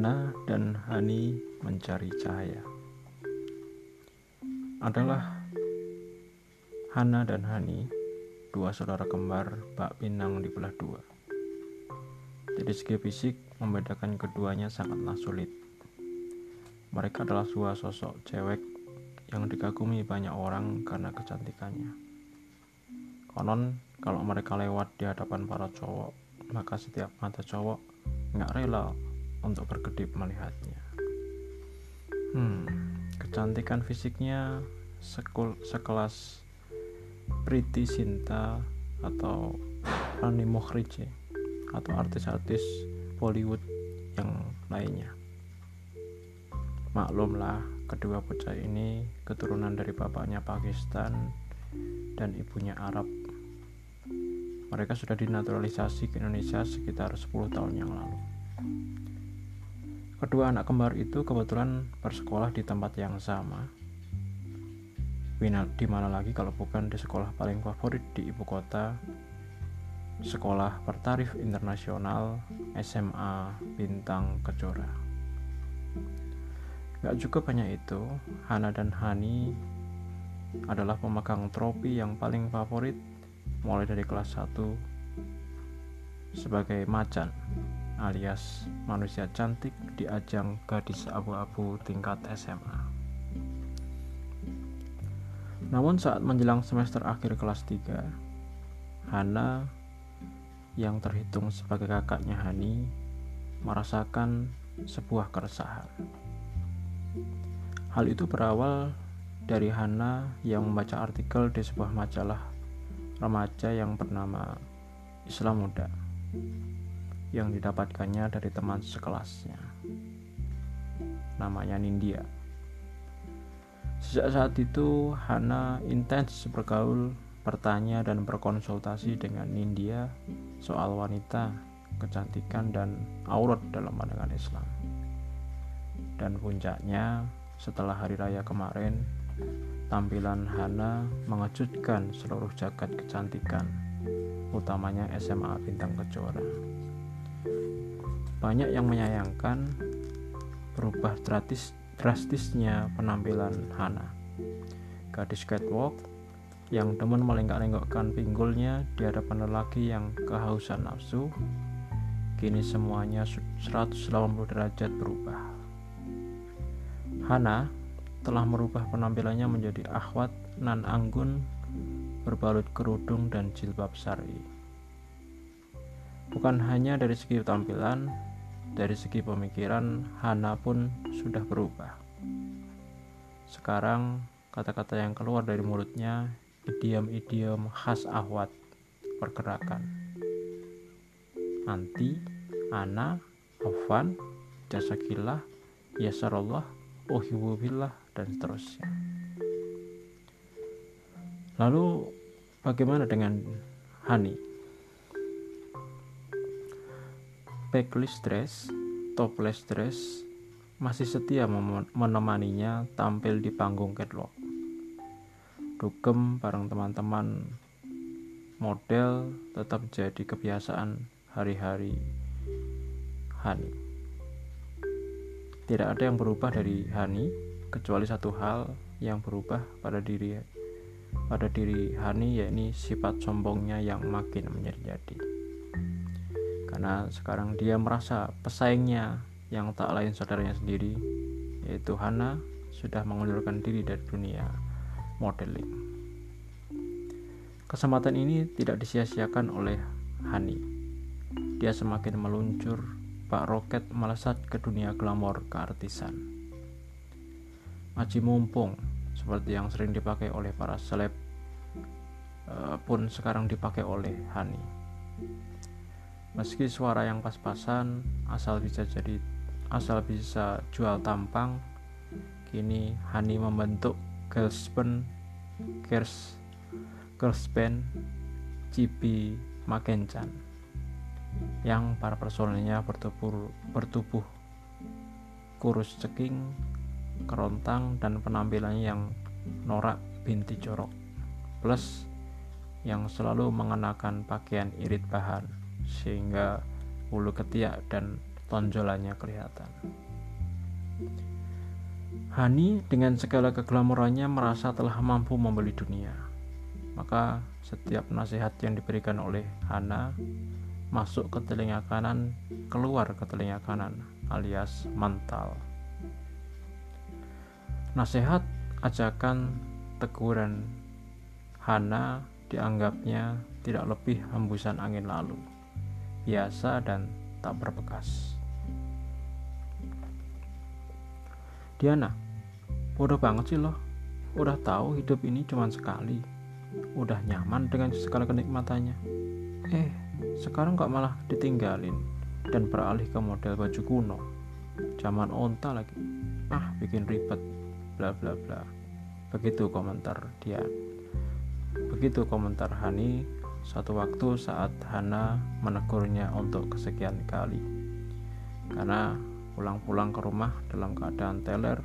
Hana dan Hani mencari cahaya adalah Hana dan Hani, dua saudara kembar bak pinang dibelah dua. Jadi segi fisik membedakan keduanya sangatlah sulit. Mereka adalah dua sosok cewek yang dikagumi banyak orang karena kecantikannya. Konon, kalau mereka lewat di hadapan para cowok, maka setiap mata cowok nggak rela untuk berkedip melihatnya. Hmm, kecantikan fisiknya sekul, sekelas Priti Sinta atau Rani Mukherjee atau artis-artis Bollywood yang lainnya. Maklumlah, kedua bocah ini keturunan dari bapaknya Pakistan dan ibunya Arab. Mereka sudah dinaturalisasi ke Indonesia sekitar 10 tahun yang lalu. Kedua anak kembar itu kebetulan bersekolah di tempat yang sama. Di mana lagi kalau bukan di sekolah paling favorit di ibu kota, Sekolah Bertarif Internasional SMA Bintang Kejora. Gak cukup hanya itu, Hana dan Hani adalah pemegang trofi yang paling favorit mulai dari kelas 1 sebagai macan alias manusia cantik di ajang gadis abu-abu tingkat SMA. Namun saat menjelang semester akhir kelas 3, Hana yang terhitung sebagai kakaknya Hani merasakan sebuah keresahan. Hal itu berawal dari Hana yang membaca artikel di sebuah majalah remaja yang bernama Islam Muda yang didapatkannya dari teman sekelasnya. Namanya Nindya. Sejak saat itu, Hana intens bergaul, bertanya dan berkonsultasi dengan Nindya soal wanita, kecantikan, dan aurat dalam pandangan Islam. Dan puncaknya, setelah hari raya kemarin, tampilan Hana mengejutkan seluruh jagat kecantikan, utamanya SMA Bintang Kejora. Banyak yang menyayangkan berubah drastis, drastisnya penampilan Hana. Gadis catwalk yang demen melenggak-lenggokkan pinggulnya di hadapan lelaki yang kehausan nafsu, kini semuanya 180 derajat berubah. Hana telah merubah penampilannya menjadi akhwat nan anggun berbalut kerudung dan jilbab syari. Bukan hanya dari segi tampilan, dari segi pemikiran, Hana pun sudah berubah. Sekarang, kata-kata yang keluar dari mulutnya idiom-idiom khas ahwat pergerakan. Anti, ana, afan, jasakillah, yasarallah, uhibbubillah dan seterusnya. Lalu bagaimana dengan Hani? Backless dress, topless dress masih setia menemaninya tampil di panggung catwalk. Dugem bareng teman-teman model tetap jadi kebiasaan hari-hari Hani. Tidak ada yang berubah dari Hani kecuali satu hal yang berubah pada diri pada diri Hani yakni sifat sombongnya yang makin menjadi-jadi. Karena sekarang dia merasa pesaingnya yang tak lain saudaranya sendiri yaitu Hana sudah mengundurkan diri dari dunia modeling. Kesempatan ini tidak disia-siakan oleh Hani. Dia semakin meluncur Pak Roket melesat ke dunia glamor keartisan. Aji mumpung, seperti yang sering dipakai oleh para seleb, uh, pun sekarang dipakai oleh Hani. Meski suara yang pas-pasan, asal bisa jadi asal bisa jual tampang, kini Hani membentuk girls band, girls, girls band Makencan yang para personelnya bertubuh, bertubuh kurus ceking, kerontang, dan penampilannya yang norak binti jorok. Plus yang selalu mengenakan pakaian irit bahan, sehingga bulu ketiak dan tonjolannya kelihatan. Hani dengan segala keglamorannya merasa telah mampu membeli dunia. Maka setiap nasihat yang diberikan oleh Hana masuk ke telinga kanan, keluar ke telinga kanan, alias mental. Nasihat, ajakan, teguran Hana dianggapnya tidak lebih hembusan angin lalu, biasa dan tak berbekas. Diana, bodoh banget sih loh. Udah tahu hidup ini cuma sekali. Udah nyaman dengan segala kenikmatannya. Eh, sekarang kok malah ditinggalin dan beralih ke model baju kuno. Zaman onta lagi. Ah, bikin ribet. Bla bla bla. Begitu komentar dia. Begitu komentar Hani satu waktu saat Hana menegurnya untuk kesekian kali. Karena pulang-pulang ke rumah dalam keadaan teler,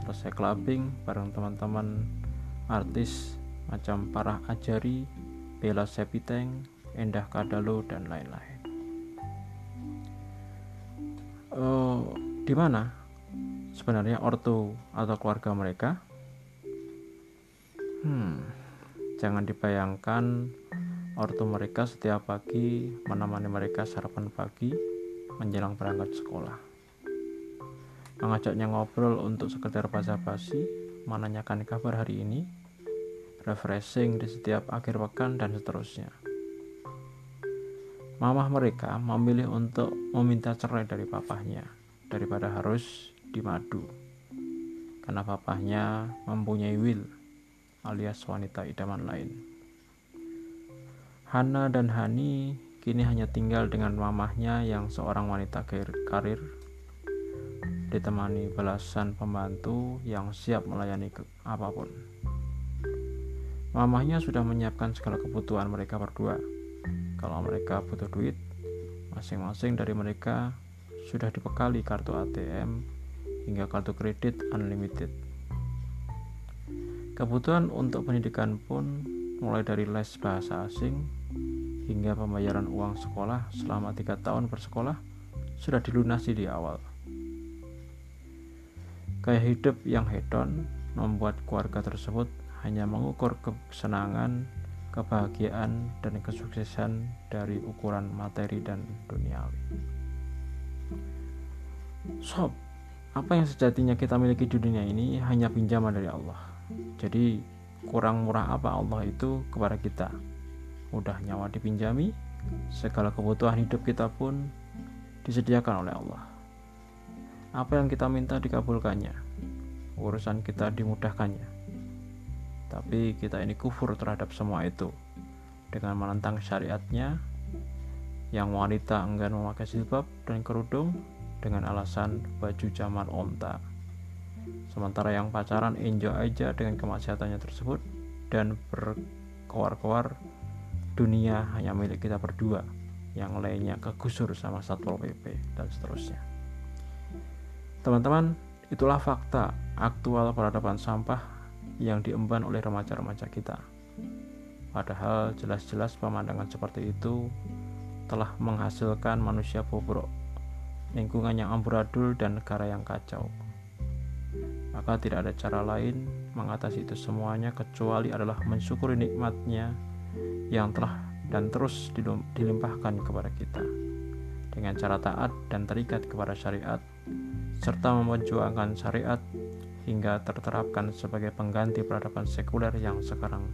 selesai clubbing bareng teman-teman artis macam Parah Ajari, Bella Sepiteng, Endah Kadalo dan lain-lain. Uh, di mana sebenarnya ortu atau keluarga mereka? Hmm, jangan dibayangkan ortu mereka setiap pagi menemani mereka sarapan pagi menjelang berangkat sekolah. Mengajaknya ngobrol untuk sekedar basa-basi, menanyakan kabar hari ini, refreshing di setiap akhir pekan dan seterusnya. Mamah mereka memilih untuk meminta cerai dari papahnya daripada harus dimadu. Karena papahnya mempunyai will alias wanita idaman lain. Hana dan Hani kini hanya tinggal dengan mamahnya yang seorang wanita karir ditemani belasan pembantu yang siap melayani ke apa pun. Mamahnya sudah menyiapkan segala kebutuhan mereka berdua kalau mereka butuh duit, masing-masing dari mereka sudah dibekali kartu ATM hingga kartu kredit unlimited. Kebutuhan untuk pendidikan pun mulai dari les bahasa asing hingga pembayaran uang sekolah selama tiga tahun bersekolah sudah dilunasi di awal. Gaya hidup yang hedon membuat keluarga tersebut hanya mengukur kesenangan kebahagiaan dan kesuksesan dari ukuran materi dan duniawi. Sob, apa yang sejatinya kita miliki di dunia ini hanya pinjaman dari Allah. Jadi, kurang murah apa Allah itu kepada kita? Mudah nyawa dipinjami, segala kebutuhan hidup kita pun disediakan oleh Allah. Apa yang kita minta dikabulkannya, urusan kita dimudahkannya tapi kita ini kufur terhadap semua itu dengan menentang syariatnya yang wanita enggan memakai silbab dan kerudung dengan alasan baju zaman onta. Sementara yang pacaran enjoy aja dengan kemaksiatannya tersebut dan berkoar-koar dunia hanya milik kita berdua yang lainnya kegusur sama Satpol PP dan seterusnya. Teman-teman, itulah fakta aktual peradaban sampah yang diemban oleh remaja-remaja kita. Padahal jelas-jelas pemandangan seperti itu telah menghasilkan manusia bobrok, lingkungan yang amburadul dan negara yang kacau. Maka tidak ada cara lain mengatasi itu semuanya kecuali adalah mensyukuri nikmatnya yang telah dan terus dilimpahkan kepada kita dengan cara taat dan terikat kepada syariat serta memperjuangkan syariat hingga terterapkan sebagai pengganti peradaban sekuler yang sekarang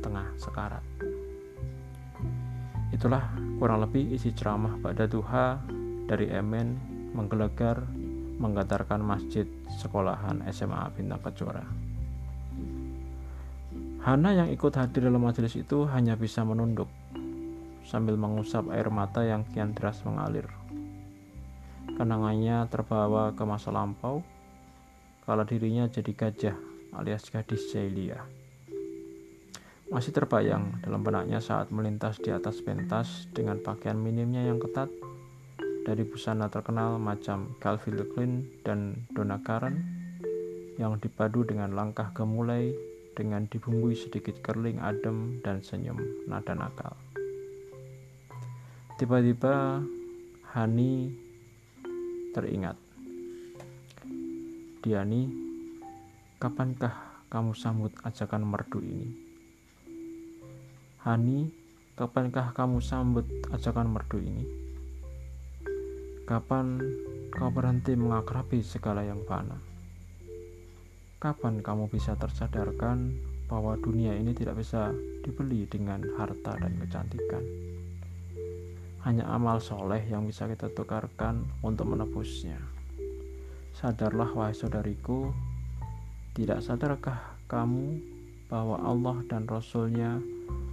tengah sekarat. Itulah kurang lebih isi ceramah pada Duha dari Emen menggelegar menggantarkan masjid sekolahan SMA Bintang Kejora. Hana yang ikut hadir dalam majelis itu hanya bisa menunduk sambil mengusap air mata yang kian deras mengalir. Kenangannya terbawa ke masa lampau kalau dirinya jadi gajah alias gadis Celia. Masih terbayang dalam benaknya saat melintas di atas pentas dengan pakaian minimnya yang ketat dari busana terkenal macam Calvin Klein dan Donna Karan yang dipadu dengan langkah gemulai dengan dibumbui sedikit kerling adem dan senyum nada nakal. Tiba-tiba Hani teringat. Diani, kapankah kamu sambut ajakan merdu ini? Hani, kapankah kamu sambut ajakan merdu ini? Kapan kau berhenti mengakrabi segala yang fana? Kapan kamu bisa tersadarkan bahwa dunia ini tidak bisa dibeli dengan harta dan kecantikan? Hanya amal soleh yang bisa kita tukarkan untuk menebusnya. Sadarlah wahai saudariku, tidak sadarkah kamu bahwa Allah dan Rasulnya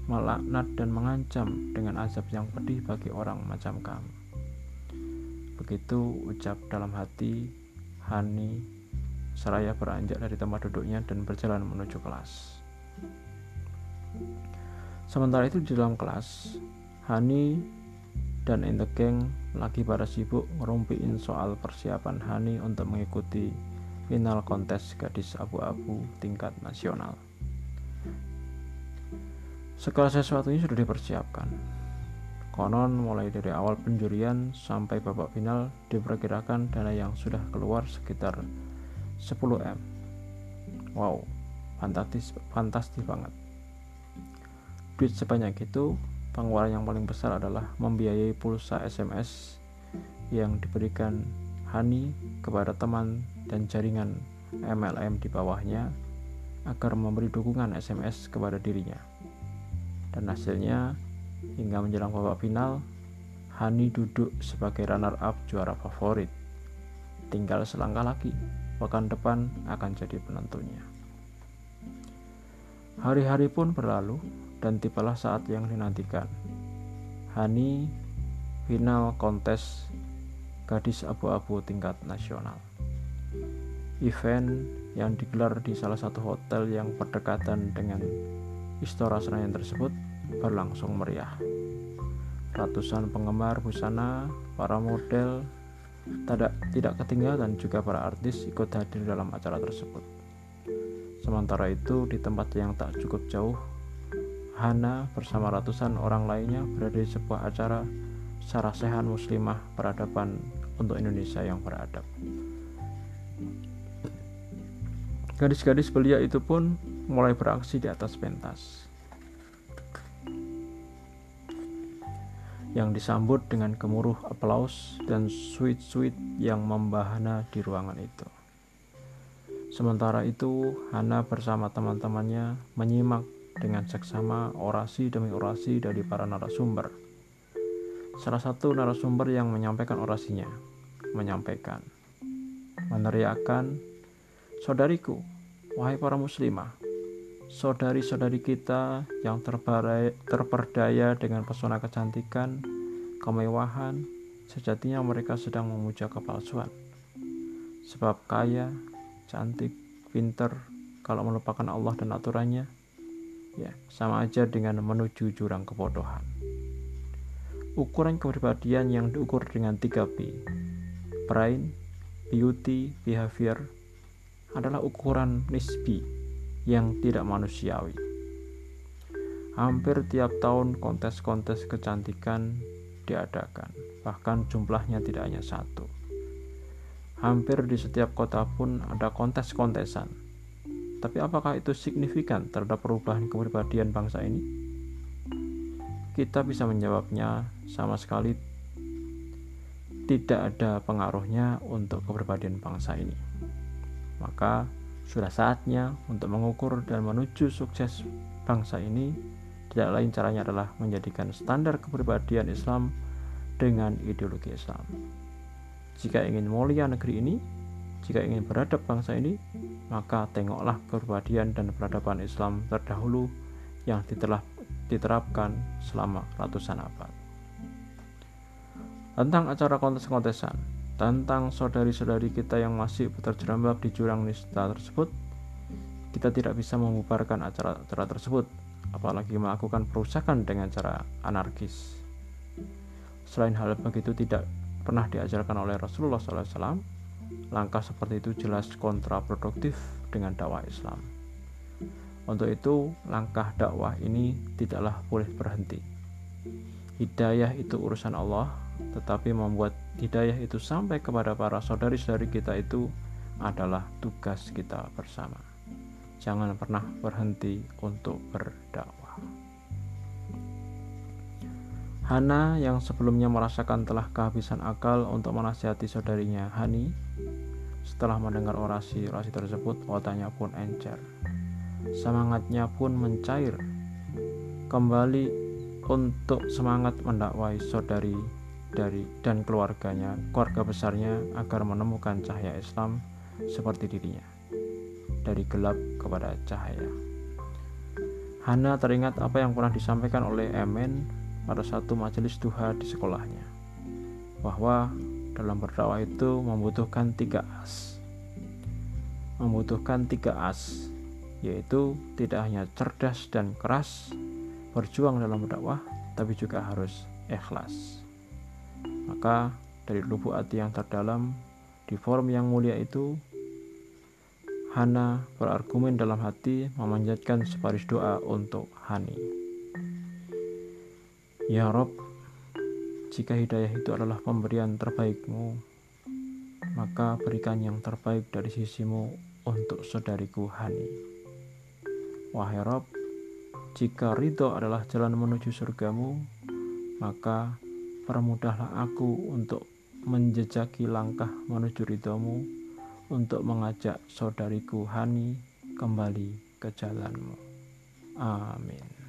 melaknat dan mengancam dengan azab yang pedih bagi orang macam kamu. Begitu ucap dalam hati Hani seraya beranjak dari tempat duduknya dan berjalan menuju kelas. Sementara itu di dalam kelas, Hani dan in the gang lagi pada sibuk ngerumpiin soal persiapan Hani untuk mengikuti final kontes gadis abu-abu tingkat nasional. Segala sesuatunya sudah dipersiapkan. Konon mulai dari awal penjurian sampai babak final diperkirakan dana yang sudah keluar sekitar 10M. Wow, fantastis fantastis banget. Duit sebanyak itu pengeluaran yang paling besar adalah membiayai pulsa SMS yang diberikan Hani kepada teman dan jaringan MLM di bawahnya agar memberi dukungan SMS kepada dirinya. Dan hasilnya, hingga menjelang babak final, Hani duduk sebagai runner-up juara favorit. Tinggal selangkah lagi, pekan depan akan jadi penentunya. Hari-hari pun berlalu, dan tibalah saat yang dinantikan. Hani final kontes gadis abu-abu tingkat nasional. Event yang digelar di salah satu hotel yang berdekatan dengan Istora Senayan tersebut berlangsung meriah. Ratusan penggemar busana, para model, tidak, tidak ketinggalan juga para artis ikut hadir dalam acara tersebut. Sementara itu, di tempat yang tak cukup jauh Hana bersama ratusan orang lainnya berada di sebuah acara sarasehan muslimah peradaban untuk Indonesia yang beradab. Gadis-gadis belia itu pun mulai beraksi di atas pentas. Yang disambut dengan gemuruh aplaus dan sweet-sweet yang membahana di ruangan itu. Sementara itu, Hana bersama teman-temannya menyimak dengan seksama orasi demi orasi dari para narasumber. Salah satu narasumber yang menyampaikan orasinya menyampaikan, meneriakkan, "Saudariku, wahai para muslimah, saudari-saudari kita yang terperdaya dengan pesona kecantikan, kemewahan, sejatinya mereka sedang memuja kepalsuan. Sebab kaya, cantik, pinter, kalau melupakan Allah dan aturannya, ya sama aja dengan menuju jurang kebodohan. Ukuran kepribadian yang diukur dengan 3P, brain, beauty, behavior, adalah ukuran nisbi yang tidak manusiawi. Hampir tiap tahun kontes-kontes kecantikan diadakan, bahkan jumlahnya tidak hanya satu. Hampir di setiap kota pun ada kontes-kontesan tapi apakah itu signifikan terhadap perubahan kepribadian bangsa ini? Kita bisa menjawabnya sama sekali tidak ada pengaruhnya untuk kepribadian bangsa ini. Maka sudah saatnya untuk mengukur dan menuju sukses bangsa ini tidak lain caranya adalah menjadikan standar kepribadian Islam dengan ideologi Islam. Jika ingin mulia negeri ini, jika ingin beradab bangsa ini, maka tengoklah kepribadian dan peradaban Islam terdahulu yang ditelah diterapkan selama ratusan abad. Tentang acara kontes-kontesan, tentang saudari-saudari kita yang masih terjerembab di jurang nista tersebut, kita tidak bisa membubarkan acara-acara tersebut, apalagi melakukan perusakan dengan cara anarkis. Selain hal begitu tidak pernah diajarkan oleh Rasulullah SAW, Langkah seperti itu jelas kontraproduktif dengan dakwah Islam. Untuk itu, langkah dakwah ini tidaklah boleh berhenti. Hidayah itu urusan Allah, tetapi membuat hidayah itu sampai kepada para saudari-saudari kita itu adalah tugas kita bersama. Jangan pernah berhenti untuk berdakwah. Hana yang sebelumnya merasakan telah kehabisan akal untuk menasihati saudarinya Hani, setelah mendengar orasi-orasi tersebut, otaknya pun encer. Semangatnya pun mencair. Kembali untuk semangat mendakwai saudari dari dan keluarganya, keluarga besarnya agar menemukan cahaya Islam seperti dirinya. Dari gelap kepada cahaya. Hana teringat apa yang pernah disampaikan oleh Emen pada satu majelis duha di sekolahnya. Bahwa dalam berdakwah itu membutuhkan tiga as. Membutuhkan tiga as, yaitu tidak hanya cerdas dan keras berjuang dalam berdakwah, tapi juga harus ikhlas. Maka dari lubuk hati yang terdalam di forum yang mulia itu Hana berargumen dalam hati memanjatkan separis doa untuk Hani. Ya Rob, jika hidayah itu adalah pemberian terbaikmu, maka berikan yang terbaik dari sisimu untuk saudariku Hani. Wahai Rob, jika ridho adalah jalan menuju surgamu, maka permudahlah aku untuk menjejaki langkah menuju ridhomu untuk mengajak saudariku Hani kembali ke jalanmu. Amin.